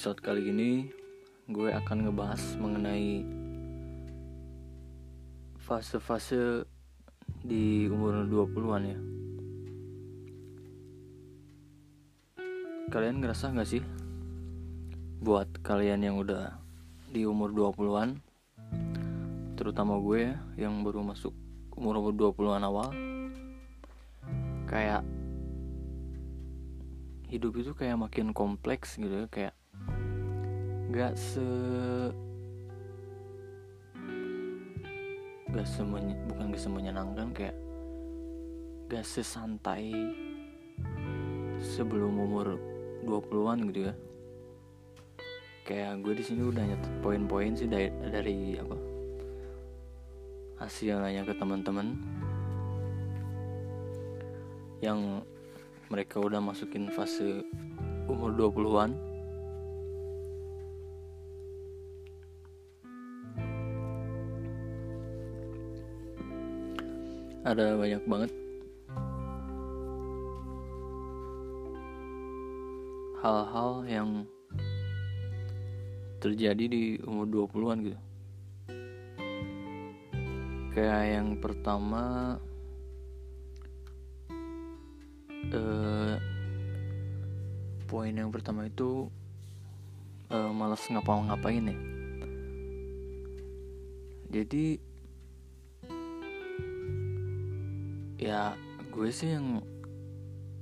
episode kali ini gue akan ngebahas mengenai fase-fase di umur 20-an ya. Kalian ngerasa gak sih buat kalian yang udah di umur 20-an terutama gue yang baru masuk umur umur 20-an awal kayak hidup itu kayak makin kompleks gitu ya kayak gak se gak semenye, bukan gak semenyenangkan kayak gak sesantai sebelum umur 20-an gitu ya. Kayak gue di sini udah nyatet poin-poin sih dari, dari apa hasil nanya ke teman-teman yang mereka udah masukin fase umur 20-an ada banyak banget. Hal-hal yang terjadi di umur 20-an gitu. Kayak yang pertama eh, poin yang pertama itu eh, malas ngapa-ngapain ya. Jadi ya gue sih yang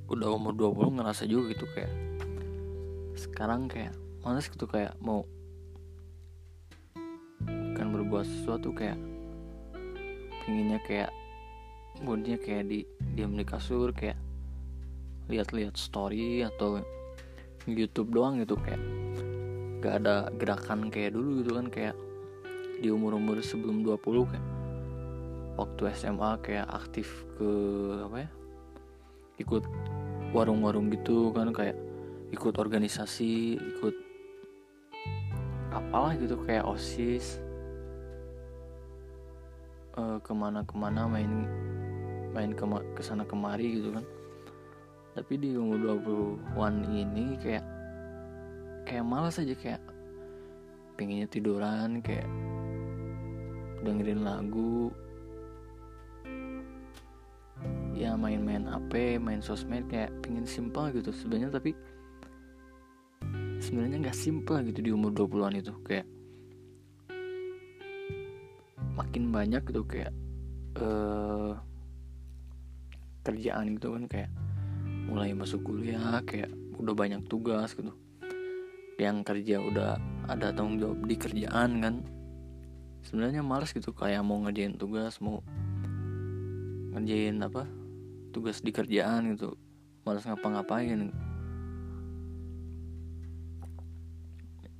udah umur 20 ngerasa juga gitu kayak sekarang kayak malas gitu kayak mau kan berbuat sesuatu kayak pinginnya kayak moodnya kayak di diam di kasur kayak lihat-lihat story atau YouTube doang gitu kayak gak ada gerakan kayak dulu gitu kan kayak di umur-umur sebelum 20 kayak waktu SMA kayak aktif ke apa ya ikut warung-warung gitu kan kayak ikut organisasi ikut apalah gitu kayak osis uh, ke mana-kemana main main ke ke sana kemari gitu kan. Tapi di umur 20-an ini kayak kayak malas aja kayak pengennya tiduran kayak dengerin lagu ya main-main HP main sosmed kayak pengen simpel gitu sebenarnya tapi sebenarnya nggak simpel gitu di umur 20-an itu kayak makin banyak gitu kayak uh, kerjaan gitu kan kayak mulai masuk kuliah kayak udah banyak tugas gitu. Yang kerja udah ada tanggung jawab di kerjaan kan. Sebenarnya males gitu kayak mau ngerjain tugas mau ngerjain apa tugas di kerjaan gitu. Malas ngapa-ngapain.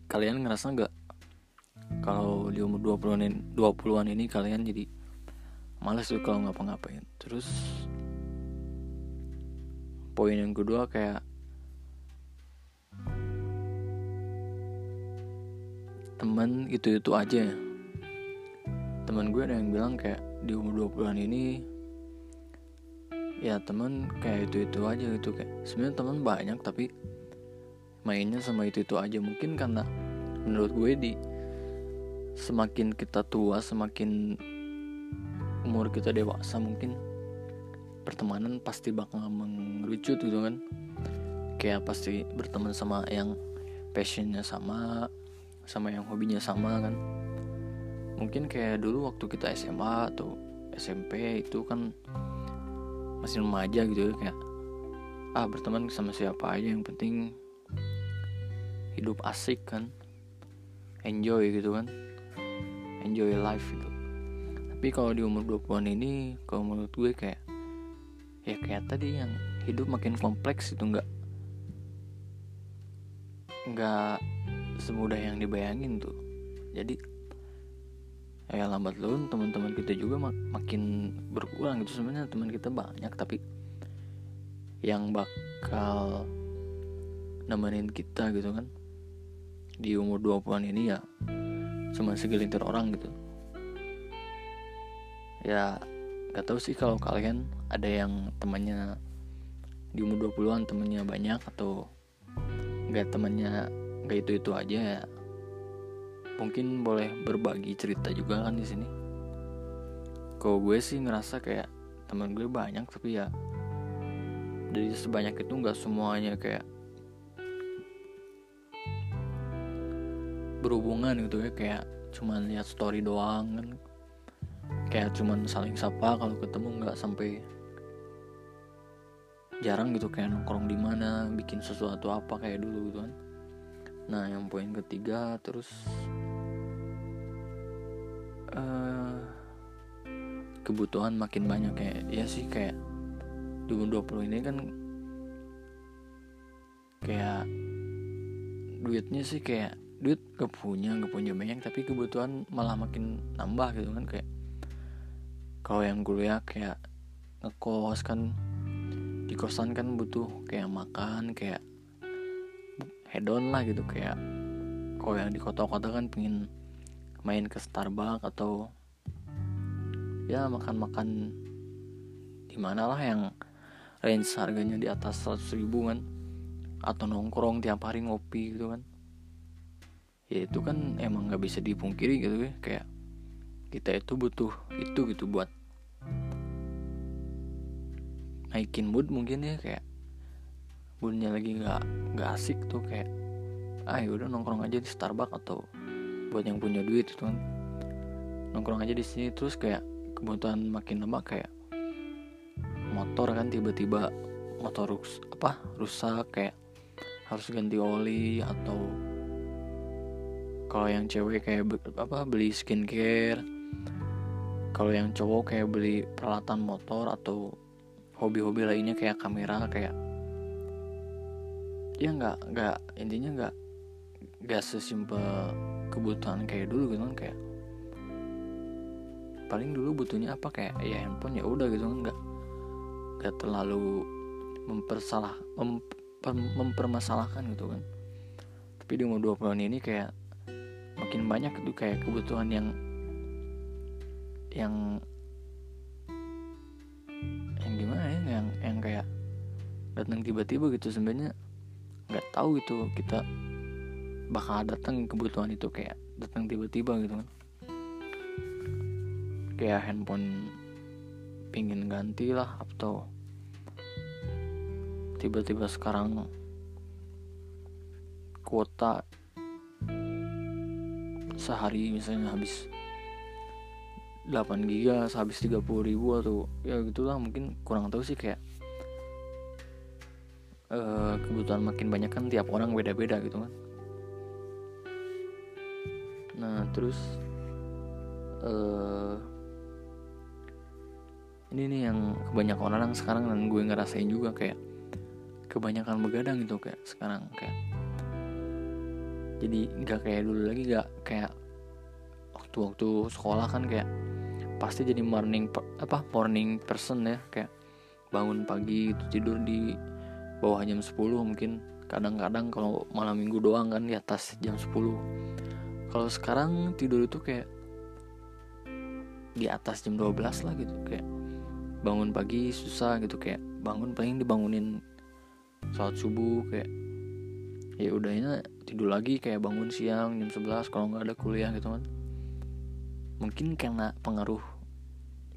Kalian ngerasa nggak kalau di umur 20-an ini, 20-an ini kalian jadi malas tuh kalau ngapa-ngapain? Terus poin yang kedua kayak temen itu itu aja. Teman gue ada yang bilang kayak di umur 20-an ini ya teman kayak itu itu aja gitu kayak sebenarnya teman banyak tapi mainnya sama itu itu aja. Mungkin karena menurut gue di semakin kita tua semakin umur kita dewasa mungkin pertemanan pasti bakal mengerucut gitu kan. Kayak pasti berteman sama yang passionnya sama sama yang hobinya sama kan. Mungkin kayak dulu waktu kita SMA atau SMP itu kan masih remaja gitu ya kayak ah berteman sama siapa aja yang penting hidup asik kan enjoy gitu kan. Enjoy life gitu. Tapi kalau di umur 20-an ini kalau menurut gue kayak ya kayak tadi yang hidup makin kompleks itu nggak nggak semudah yang dibayangin tuh. Jadi ya lambat laun teman-teman kita juga mak makin berkurang gitu sebenarnya teman kita banyak tapi yang bakal nemenin kita gitu kan di umur 20-an ini ya cuma segelintir orang gitu. Ya gak tahu sih kalau kalian ada yang temannya di umur 20-an temennya banyak atau nggak temannya nggak itu itu aja ya mungkin boleh berbagi cerita juga kan di sini. Kalau gue sih ngerasa kayak teman gue banyak tapi ya dari sebanyak itu nggak semuanya kayak berhubungan gitu ya kayak cuman lihat story doang kan. Kayak cuman saling sapa kalau ketemu nggak sampai jarang gitu kayak nongkrong di mana bikin sesuatu apa kayak dulu gitu kan. Nah yang poin ketiga terus kebutuhan makin banyak kayak ya sih kayak 2020 ini kan kayak duitnya sih kayak duit gak punya gak punya banyak tapi kebutuhan malah makin nambah gitu kan kayak kalau yang kuliah kayak ngekos kan di kosan kan butuh kayak makan kayak hedon lah gitu kayak kalau yang di kota-kota kan pengen main ke Starbucks atau ya makan-makan di mana lah yang range harganya di atas 100 ribu kan. Atau nongkrong tiap hari ngopi gitu kan. Ya itu kan emang nggak bisa dipungkiri gitu ya. Kayak kita itu butuh itu gitu buat naikin mood mungkin ya. Kayak moodnya lagi nggak nggak asik tuh. Kayak ah ya udah nongkrong aja di Starbucks atau buat yang punya duit itu kan. Nongkrong aja di sini terus kayak kebutuhan makin lama kayak motor kan tiba-tiba motor rus apa rusak kayak harus ganti oli atau kalau yang cewek kayak apa beli skincare. Kalau yang cowok kayak beli peralatan motor atau hobi-hobi lainnya kayak kamera kayak ya nggak nggak intinya nggak nggak sesimpel kebutuhan kayak dulu gitu kan kayak paling dulu butuhnya apa kayak ya handphone ya udah gitu. Kan nggak nggak terlalu mempersalah memper, mempermasalahkan gitu kan. Tapi di umur 20 ini kayak makin banyak itu kayak kebutuhan yang yang datang tiba-tiba gitu. Sebenarnya nggak tahu gitu kita bakal datang kebutuhan itu kayak datang tiba-tiba gitu kan kayak handphone pingin ganti lah atau tiba-tiba sekarang kuota sehari misalnya habis 8 giga habis 30 ribu atau ya gitulah mungkin kurang tahu sih kayak uh, kebutuhan makin banyak kan tiap orang beda-beda gitu kan. Nah terus uh, ini nih yang kebanyakan orang sekarang dan gue ngerasain juga kayak kebanyakan begadang gitu kayak sekarang kayak jadi nggak kayak dulu lagi nggak kayak waktu-waktu sekolah kan kayak pasti jadi morning apa morning person ya kayak bangun pagi tidur di bawah jam 10 mungkin. Kadang-kadang kalau malam minggu doang kan di atas jam 10 kalau sekarang tidur itu kayak di atas jam 12 lah gitu kayak bangun pagi susah gitu kayak bangun paling dibangunin saat subuh kayak ya udahnya tidur lagi kayak bangun siang jam 11 kalau nggak ada kuliah gitu kan. Mungkin karena pengaruh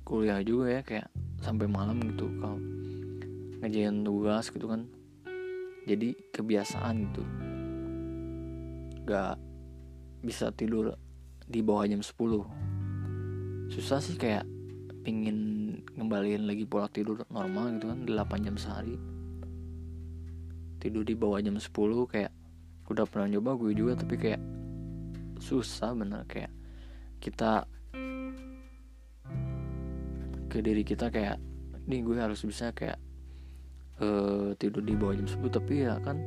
kuliah juga ya kayak sampai malam gitu kalau ngejain tugas gitu kan. Jadi kebiasaan gitu. Gak bisa tidur di bawah jam 10 susah sih kayak pingin ngembaliin lagi pola tidur normal gitu kan 8 jam sehari. Tidur di bawah jam 10 kayak udah pernah nyoba gue juga tapi kayak susah bener kayak kita ke diri kita kayak nih gue harus bisa kayak uh, tidur di bawah jam 10 tapi ya kan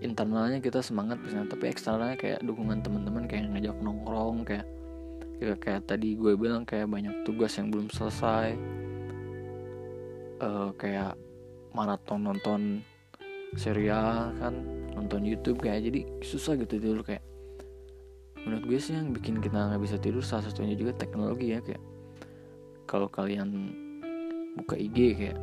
internalnya kita semangat misalnya tapi eksternalnya kayak dukungan teman-teman kayak ngajak nongkrong kayak kayak, kayak tadi gue bilang kayak banyak tugas yang belum selesai. Uh, kayak maraton nonton serial kan nonton YouTube kayak jadi susah gitu tidur kayak. Menurut gue sih yang bikin kita nggak bisa tidur salah satunya juga teknologi ya kayak kalau kalian buka IG kayak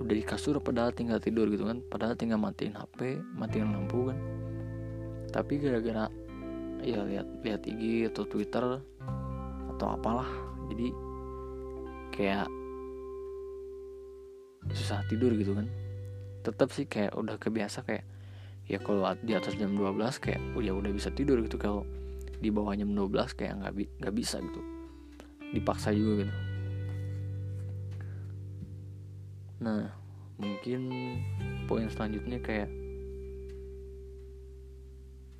udah di kasur padahal tinggal tidur gitu kan padahal tinggal matiin HP matiin lampu kan. Tapi gara-gara ya lihat lihat IG atau Twitter atau apalah. Jadi kayak susah tidur gitu kan. Tetap sih kayak udah kebiasa kayak ya kalau di atas jam 12 kayak oh ya udah bisa tidur gitu. Kalau di bawah jam 12 kayak nggak bi nggak bisa gitu. Dipaksa juga gitu. Nah mungkin poin selanjutnya kayak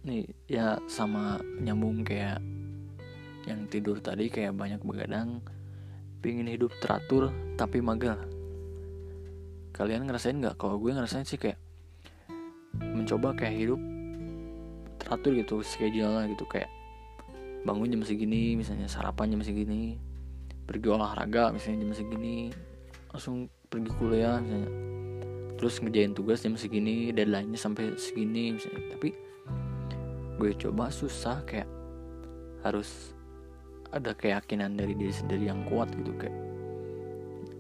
nih ya sama nyambung kayak yang tidur tadi kayak banyak begadang pingin hidup teratur tapi mager. Kalian ngerasain nggak? Kalau gue ngerasain sih kayak mencoba kayak hidup teratur gitu schedule gitu kayak bangun jam segini misalnya sarapan jam segini pergi olahraga misalnya jam segini langsung pergi kuliah misalnya. Terus ngerjain tugas jam segini deadline-nya sampai segini misalnya. Tapi gue coba susah kayak harus ada keyakinan dari diri sendiri yang kuat gitu kayak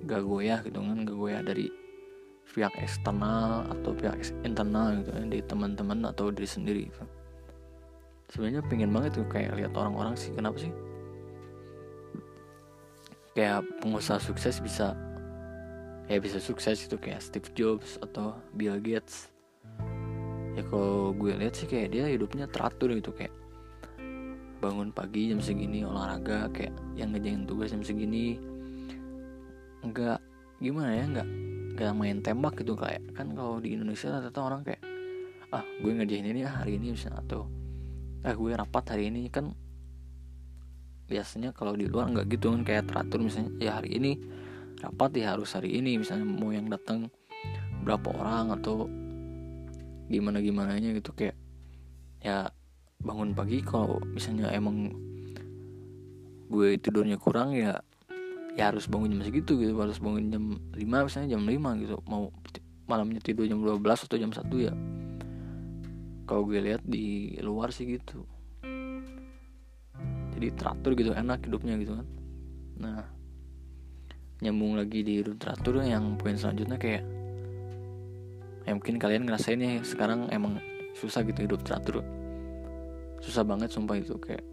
gak goyah gitu kan gak goyah dari pihak eksternal atau pihak internal gitu ya, dari teman-teman atau diri sendiri gitu. sebenarnya pengen banget tuh kayak lihat orang-orang sih kenapa sih kayak pengusaha sukses bisa ya bisa sukses itu kayak Steve Jobs atau Bill Gates ya kalau gue lihat sih kayak dia hidupnya teratur gitu kayak bangun pagi jam segini olahraga kayak yang ngejain tugas jam segini. Enggak gimana ya enggak kayak main tembak gitu kayak kan kalau di Indonesia ternyata orang kayak ah gue ngerjain ini ah hari ini misalnya atau ah gue rapat hari ini kan biasanya kalau di luar nggak gitu kan kayak teratur. Misalnya ya hari ini rapat ya harus hari ini. Misalnya mau yang datang berapa orang atau gimana gimana nya gitu kayak ya bangun pagi kalau misalnya emang gue tidurnya kurang ya ya harus bangun jam segitu gitu harus bangun jam 5 misalnya jam 5 gitu mau malamnya tidur jam 12 atau jam 1 ya kalau gue lihat di luar sih gitu. Jadi teratur gitu enak hidupnya gitu kan. Nah nyambung lagi di teratur yang poin selanjutnya kayak ya mungkin kalian ngerasain ya sekarang emang susah gitu hidup teratur. Susah banget sumpah itu kayak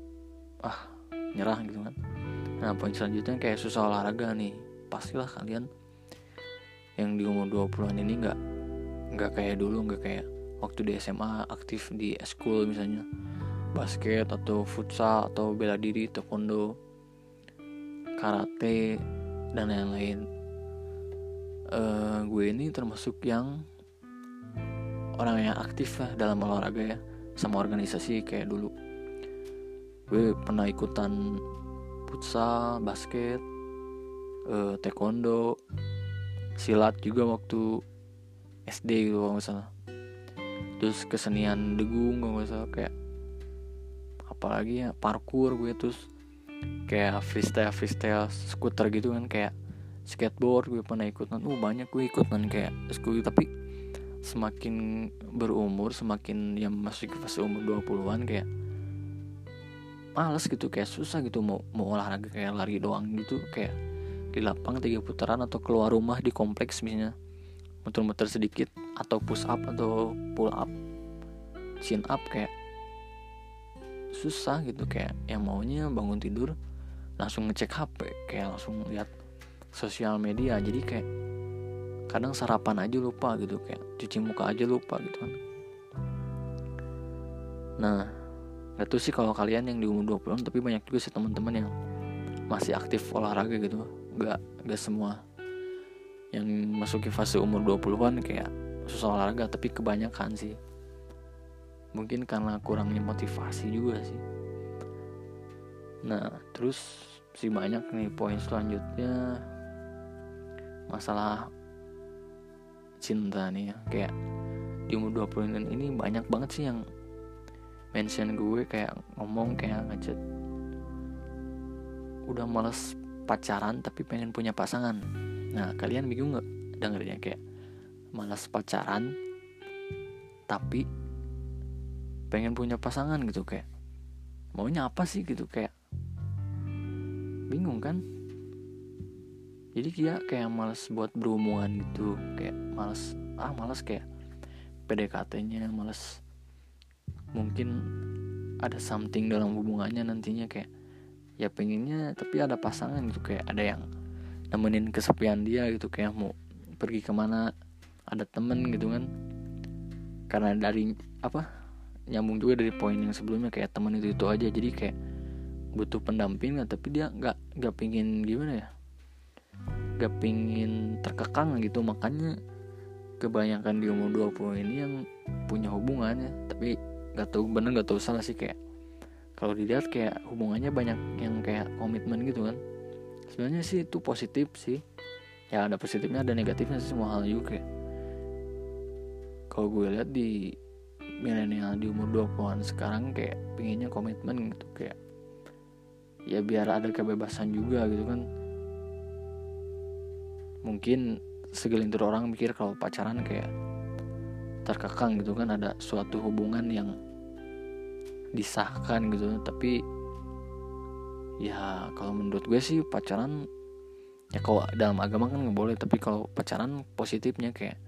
ah nyerah gitu kan. Nah poin selanjutnya kayak susah olahraga nih. Pastilah kalian yang di umur 20an ini nggak nggak kayak dulu nggak kayak waktu di SMA aktif di school misalnya. Basket atau futsal atau bela diri taekwondo karate dan lain-lain. Uh, gue ini termasuk yang orang yang aktif lah dalam olahraga ya sama organisasi kayak dulu. Gue pernah ikutan futsal basket uh, taekwondo silat juga waktu SD gitu kalau nggak terus kesenian degung kalau nggak kayak apalagi ya parkour gue terus kayak freestyle freestyle skuter gitu kan kayak skateboard gue pernah ikutan. Uh banyak gue ikutan kayak skuter tapi semakin berumur semakin yang masuk ke fase umur 20-an kayak males gitu kayak susah gitu mau mau olahraga kayak lari doang gitu kayak di lapang tiga putaran atau keluar rumah di kompleks misalnya muter-muter sedikit atau push up atau pull up chin up kayak susah gitu kayak yang maunya bangun tidur langsung ngecek HP kayak langsung lihat sosial media jadi kayak kadang sarapan aja lupa gitu kayak cuci muka aja lupa gitu kan. Nah tuh sih kalau kalian yang di umur 20 an tapi banyak juga sih teman-teman yang masih aktif olahraga gitu. Gak, gak semua yang masuk ke fase umur 20-an kayak susah olahraga tapi kebanyakan sih. Mungkin karena kurangnya motivasi juga sih. Nah terus sih banyak nih poin selanjutnya. Masalah cinta nih ya. Kayak di umur 20 ini banyak banget sih yang mention gue kayak ngomong kayak ngechat. Udah males pacaran tapi pengen punya pasangan. Nah kalian bingung nggak dengernya kayak males pacaran tapi pengen punya pasangan gitu kayak maunya apa sih gitu kayak bingung kan jadi dia kayak males buat berhubungan gitu kayak males ah males kayak PDKT-nya males mungkin ada something dalam hubungannya nantinya kayak ya pengennya tapi ada pasangan gitu kayak ada yang nemenin kesepian dia gitu kayak mau pergi ke mana ada temen gitu kan. Karena dari apa nyambung juga dari poin yang sebelumnya kayak temen itu itu aja. Jadi kayak butuh pendamping tapi dia nggak nggak pingin gimana ya nggak pingin terkekang gitu. Makanya kebanyakan di umur 20 ini yang punya hubungannya. Tapi nggak tahu bener nggak tahu salah sih. Kayak kalau dilihat kayak hubungannya banyak yang kayak komitmen gitu kan. Sebenarnya sih itu positif sih. Ya ada positifnya ada negatifnya sih semua hal juga. Kalau gue lihat di milenial di umur 20-an sekarang kayak pinginnya komitmen gitu. Kayak ya biar ada kebebasan juga gitu kan mungkin segelintir orang mikir kalau pacaran kayak terkekang gitu kan ada suatu hubungan yang disahkan gitu. Tapi ya kalau menurut gue sih pacaran ya kalau dalam agama kan nggak boleh tapi kalau pacaran positifnya kayak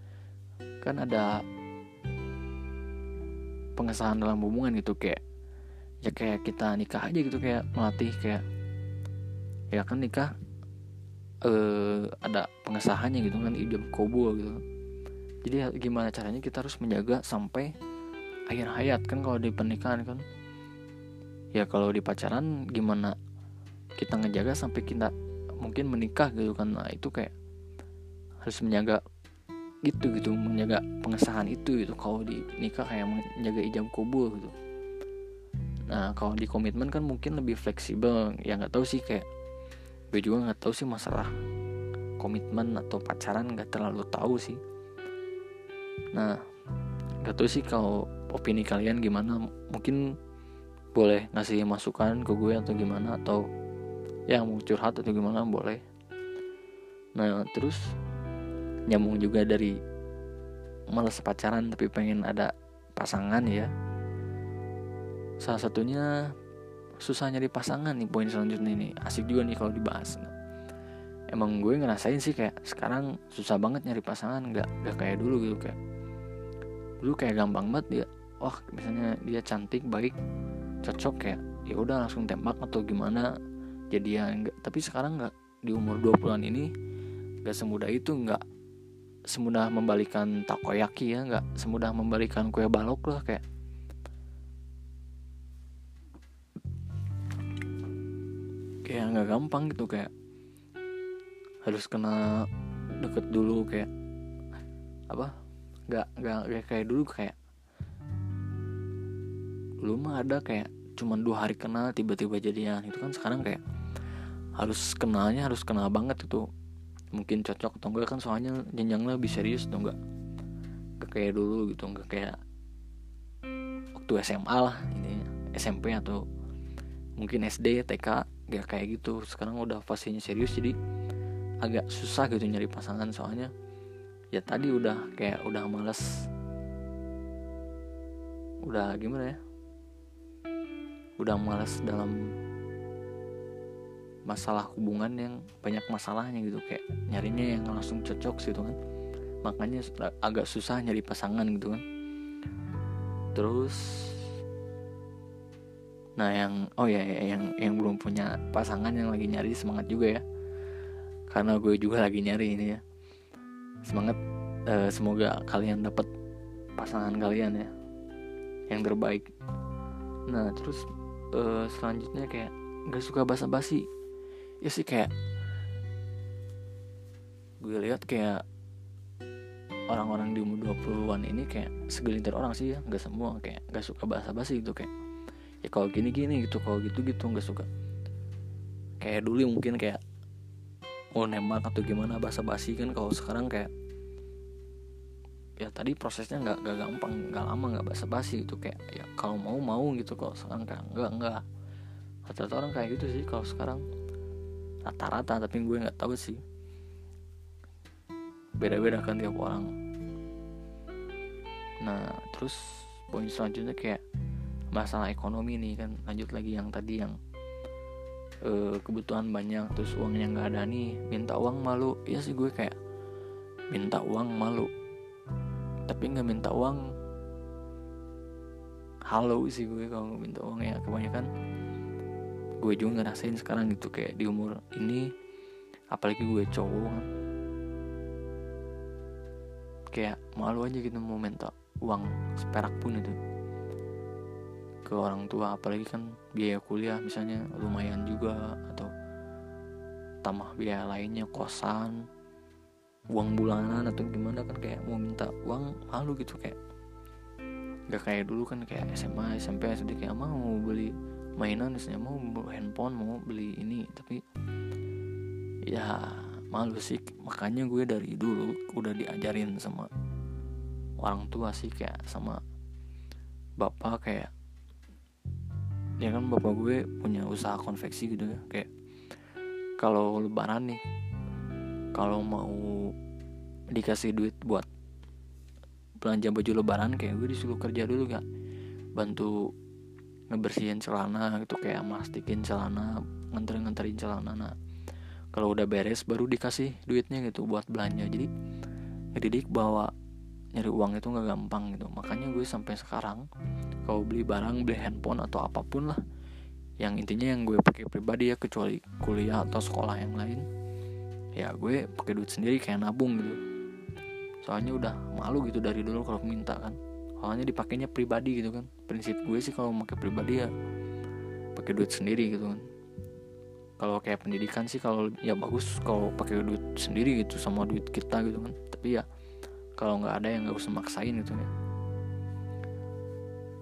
kan ada pengesahan dalam hubungan gitu kayak ya kayak kita nikah aja gitu kayak melatih kayak ya kan nikah eh ada pengesahannya gitu kan ijab kabul gitu. Jadi gimana caranya kita harus menjaga sampai akhir hayat kan kalau di pernikahan kan. Ya kalau di pacaran gimana kita ngejaga sampai kita mungkin menikah gitu kan. Nah itu kayak harus menjaga gitu gitu menjaga pengesahan itu gitu. Kalau di nikah kayak menjaga ijab kubur gitu. Nah kalau di komitmen kan mungkin lebih fleksibel. Ya nggak tahu sih kayak gue juga nggak tahu sih masalah komitmen atau pacaran nggak terlalu tahu sih. Nah nggak tahu sih kalau opini kalian gimana. Mungkin boleh ngasih masukan ke gue atau gimana atau yang mau curhat atau gimana boleh. Nah terus nyambung juga dari males pacaran tapi pengen ada pasangan ya. Salah satunya susah nyari pasangan nih poin selanjutnya ini asik juga nih kalau dibahas. Emang gue ngerasain sih kayak sekarang susah banget nyari pasangan nggak nggak kayak dulu gitu kayak dulu kayak gampang banget dia wah misalnya dia cantik baik cocok kayak ya udah langsung tembak atau gimana jadian enggak tapi sekarang nggak. Di umur 20-an ini nggak semudah itu nggak semudah membalikan takoyaki ya nggak semudah membalikan kue balok lah kayak kayak nggak gampang gitu kayak harus kena deket dulu kayak apa nggak nggak kayak dulu kayak lu mah ada kayak cuman dua hari kenal tiba-tiba jadian itu kan. Sekarang kayak harus kenalnya harus kenal banget itu. Mungkin cocok atau enggak kan soalnya jenjangnya lebih serius atau enggak gak kayak dulu gitu enggak kayak waktu SMA lah ini SMP atau mungkin SD TK gak kayak gitu. Sekarang udah fasenya serius jadi agak susah gitu nyari pasangan. Soalnya ya tadi udah kayak udah males. Udah gimana ya? Udah males dalam masalah hubungan yang banyak masalahnya gitu. Kayak nyarinya yang langsung cocok gitu kan. Makanya agak susah nyari pasangan gitu kan. Terus nah yang oh ya, ya yang yang belum punya pasangan yang lagi nyari semangat juga ya. Karena gue juga lagi nyari ini ya. Semangat eh, semoga kalian dapat pasangan kalian ya. Yang terbaik. Nah terus uh, selanjutnya kayak nggak suka basa-basi. Ya sih kayak gue lihat kayak orang-orang di umur 20-an ini kayak segelintir orang sih ya. Nggak semua kayak nggak suka basa-basi gitu kayak ya kalau gini-gini gitu kalau gitu-gitu nggak suka. Kayak dulu mungkin kayak mau nembak atau gimana basa-basi kan kalau sekarang kayak ya tadi prosesnya nggak gak gampang nggak lama nggak basa-basi gitu. Kayak ya kalau mau mau gitu. Kalau sekarang kayak nggak nggak. Rata-rata orang kayak gitu sih kalau sekarang. Rata-rata tapi gue nggak tahu sih. Beda-beda kan tiap orang. Nah terus poin selanjutnya kayak masalah ekonomi nih kan. Lanjut lagi yang tadi yang uh, kebutuhan banyak terus uangnya nggak ada nih minta uang malu. Ya sih gue kayak minta uang malu. Tapi nggak minta uang halo sih gue kalau minta uang. Ya kebanyakan gue juga ngerasain sekarang gitu kayak di umur ini apalagi gue cowok kan. Kayak malu aja gitu mau minta uang seperak pun itu ke orang tua apalagi kan biaya kuliah misalnya lumayan juga atau tambah biaya lainnya kosan uang bulanan atau gimana kan kayak mau minta uang malu gitu kayak gak kayak dulu kan kayak SMA SMP SD kayak mau beli mainan misalnya mau beli handphone mau beli ini tapi ya malu sih. Makanya gue dari dulu udah diajarin sama orang tua sih kayak sama bapak kayak ya kan bapak gue punya usaha konveksi gitu ya. Kayak kalau lebaran nih kalau mau dikasih duit buat belanja baju lebaran kayak gue disuruh kerja dulu gak bantu ngebersihin celana gitu kayak mastikin celana nganterin nganterin celana. Nah kalau udah beres baru dikasih duitnya gitu buat belanja. Jadi ngedidik bahwa nyari uang itu nggak gampang gitu. Makanya gue sampai sekarang kalau beli barang beli handphone atau apa pun lah. Yang intinya yang gue pakai pribadi ya kecuali kuliah atau sekolah yang lain. Ya gue pakai duit sendiri kayak nabung gitu. Soalnya udah malu gitu dari dulu kalau minta kan. Soalnya dipakainya pribadi gitu kan. Prinsip gue sih kalau pakai pribadi ya pakai duit sendiri gitu kan. Kalau kayak pendidikan sih kalau ya bagus kalau pakai duit sendiri gitu sama duit kita gitu kan. Tapi ya kalau nggak ada yang nggak usah maksain gitu ya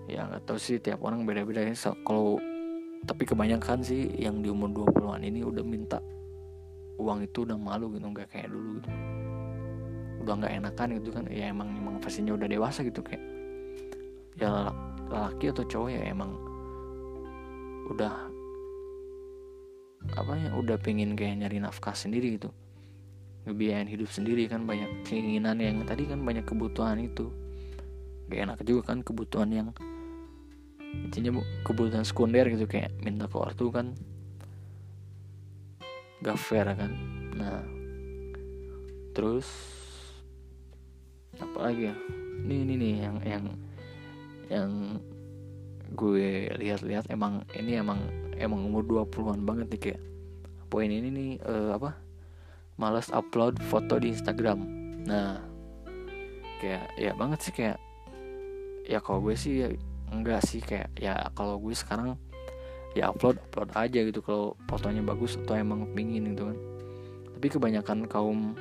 ya nggak tahu sih tiap orang beda-beda ya. Kalau tapi kebanyakan sih yang di umur 20-an ini udah minta uang itu udah malu gitu nggak kayak dulu gitu. Udah nggak enakan gitu kan. Ya emang emang pastinya udah dewasa gitu kayak ya laki atau cowok ya emang udah apa ya udah pengen kayak nyari nafkah sendiri gitu. Ngebiayain hidup sendiri kan banyak keinginan yang tadi kan banyak kebutuhan itu. Gak enak juga kan kebutuhan yang intinya kebutuhan sekunder gitu kayak minta ke ortu kan. Gak fair kan. Nah terus apa lagi ya? Ini ini nih yang yang yang gue lihat-lihat emang ini emang emang umur 20-an banget nih kayak poin ini nih uh, apa? Malas upload foto di Instagram. Nah kayak ya banget sih kayak ya kalau gue sih ya, enggak sih kayak ya kalau gue sekarang ya upload upload aja gitu kalau fotonya bagus atau emang pingin gitu kan. Tapi kebanyakan kaum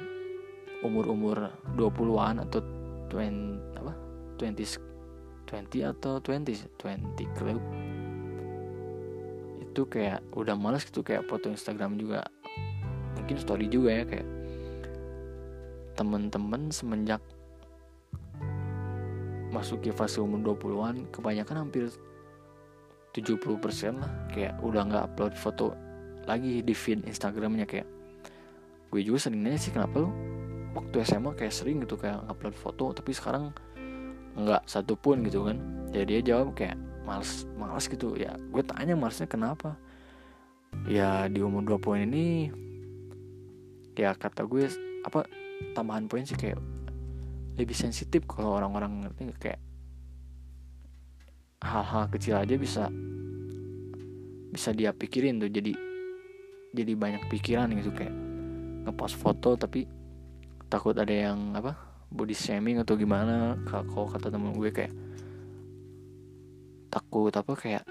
umur-umur 20-an atau 20 apa 20 20 atau 20 20 club itu kayak udah males gitu kayak foto Instagram juga. Mungkin story juga ya kayak temen-temen semenjak masuk ke fase umur 20-an kebanyakan hampir 70% lah. Kayak udah nggak upload foto lagi di feed Instagramnya kayak gue juga sering nanya sih kenapa lu waktu SMA kayak sering gitu kayak upload foto tapi sekarang nggak satu pun gitu kan. Ya dia jawab kayak males males gitu. Ya gue tanya malesnya kenapa? Ya di umur 20 ini ya kata gue apa tambahan poin sih kayak lebih sensitif kalau orang-orang ngerti kayak hal-hal kecil aja bisa bisa dia pikirin tuh jadi jadi banyak pikiran gitu kayak ngepost foto tapi takut ada yang apa body shaming atau gimana. Kalau kata temen gue kayak takut apa kayak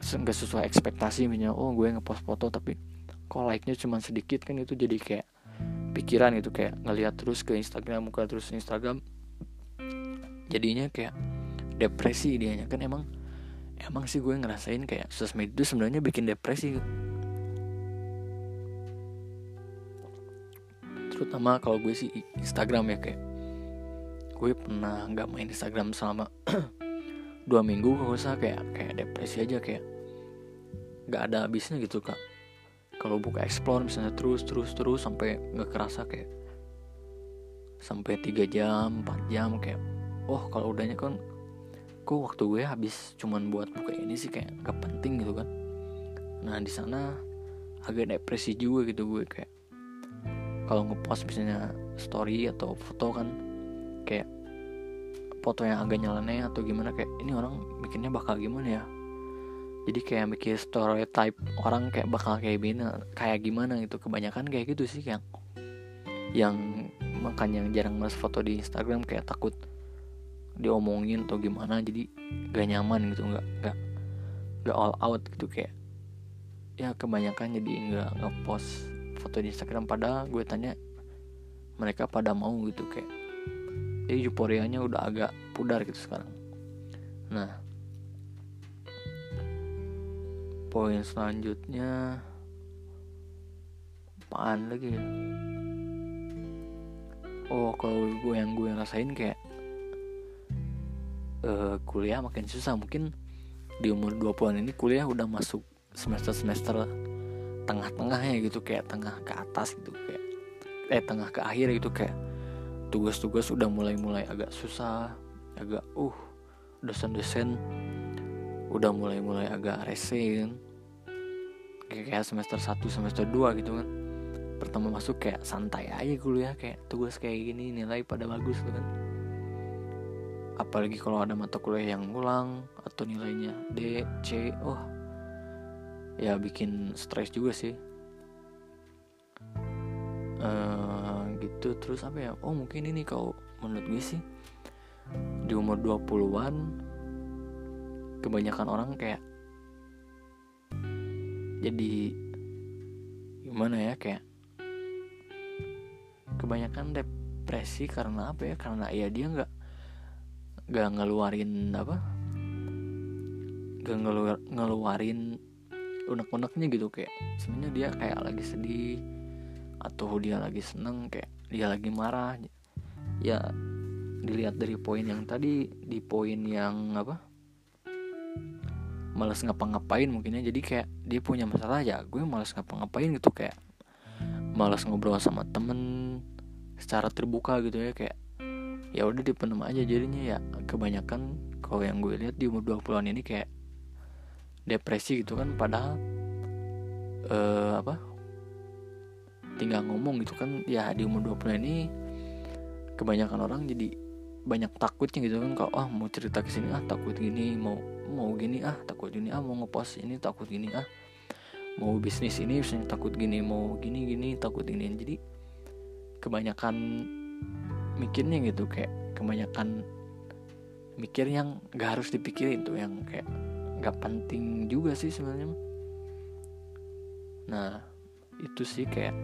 nggak sesuai ekspektasi misalnya oh gue ngepost foto tapi kok like nya cuma sedikit kan itu jadi kayak pikiran gitu kayak ngelihat terus ke Instagram muka terus Instagram jadinya kayak depresi dianya. Kan emang emang sih gue ngerasain kayak sosmed itu sebenarnya bikin depresi. Terutama kalau gue sih Instagram ya kayak gue pernah nggak main Instagram selama dua minggu gak usah kayak kayak depresi aja kayak nggak ada habisnya gitu kak kalau buka explore misalnya terus terus terus sampai nggak kerasa kayak sampai tiga jam 4 jam kayak oh kalau udahnya kan kok waktu gue habis cuman buat buka ini sih kayak gak penting gitu kan. Nah di sana agak depresi juga gitu gue kayak kalau ngepost misalnya story atau foto kan kayak foto yang agak nyeleneh atau gimana kayak ini orang bikinnya bakal gimana ya jadi kayak mikir stereotype orang kayak bakal kayak gimana kayak gimana gitu. Kebanyakan kayak gitu sih yang yang makanya jarang mas foto di Instagram kayak takut diomongin atau gimana jadi gak nyaman gitu nggak nggak nggak all out gitu kayak. Ya kebanyakan jadi nggak ngepost foto di Instagram padahal gue tanya mereka pada mau gitu kayak. Jadi euforianya udah agak pudar gitu sekarang. Nah poin selanjutnya. Apaan lagi ya? Oh kalau gue yang gue rasain kayak uh, kuliah makin susah. Mungkin di umur 20-an ini kuliah udah masuk semester-semester tengah-tengahnya gitu kayak tengah ke atas gitu kayak eh tengah ke akhir gitu kayak tugas-tugas udah mulai-mulai agak susah agak uh dosen-dosen udah mulai-mulai agak resin kayak semester 1 semester 2 gitu kan. Pertama masuk kayak santai aja kuliah kayak tugas kayak gini nilai pada bagus gitu kan. Apalagi kalau ada mata kuliah yang ngulang atau nilainya D C oh ya bikin stres juga sih. Uh, gitu. Terus apa ya? Oh mungkin ini kau menurut gue sih di umur 20-an kebanyakan orang kayak jadi gimana ya kayak kebanyakan depresi karena apa ya? Karena ya dia nggak nggak ngeluarin apa? Nggak ngeluar, ngeluarin unek-uneknya gitu kayak sebenarnya dia kayak lagi sedih atau dia lagi seneng kayak dia lagi marah. Ya dilihat dari poin yang tadi di poin yang apa males ngapa-ngapain mungkinnya jadi kayak dia punya masalah ya gue males ngapa-ngapain gitu. Kayak males ngobrol sama temen secara terbuka gitu ya. Kayak ya udah dipenuh aja jadinya ya. Kebanyakan kalau yang gue lihat di umur 20-an ini kayak depresi gitu kan. Padahal uh, apa tinggal ngomong gitu kan. Ya di umur 20 ini kebanyakan orang jadi banyak takutnya gitu kan kalau ah mau cerita ke sini ah takut gini mau mau gini ah takut gini ah mau ngepost ini takut gini ah mau bisnis ini misalnya takut gini mau gini gini takut gini. Jadi kebanyakan mikirnya gitu kayak kebanyakan mikir yang gak harus dipikirin tuh yang kayak gak penting juga sih sebenarnya nah itu sih kayak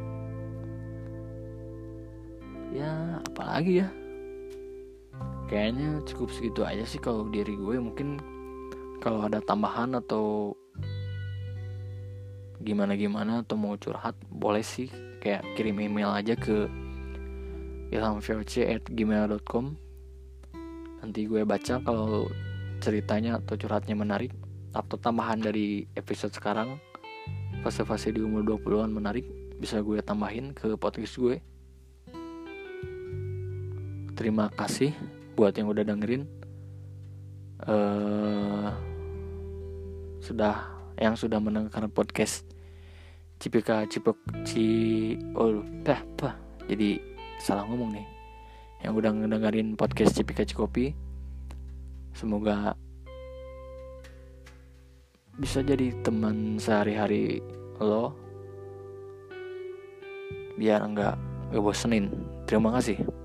ya apalagi ya kayaknya cukup segitu aja sih kalau diri gue. Mungkin kalau ada tambahan atau gimana gimana atau mau curhat boleh sih. Kayak kirim email aja ke ilhamvoc@gmail.com nanti gue baca kalau ceritanya atau curhatnya menarik atau tambahan dari episode sekarang. Fase-fase di umur 20-an menarik bisa gue tambahin ke podcast gue. Terima kasih buat yang udah dengerin uh, sudah yang sudah mendengarkan podcast Cipika Cipok Ci oh jadi salah ngomong nih. Yang udah ngedengerin podcast Cipika Cikopi semoga bisa jadi teman sehari-hari lo biar nggak ngebosenin. Terima kasih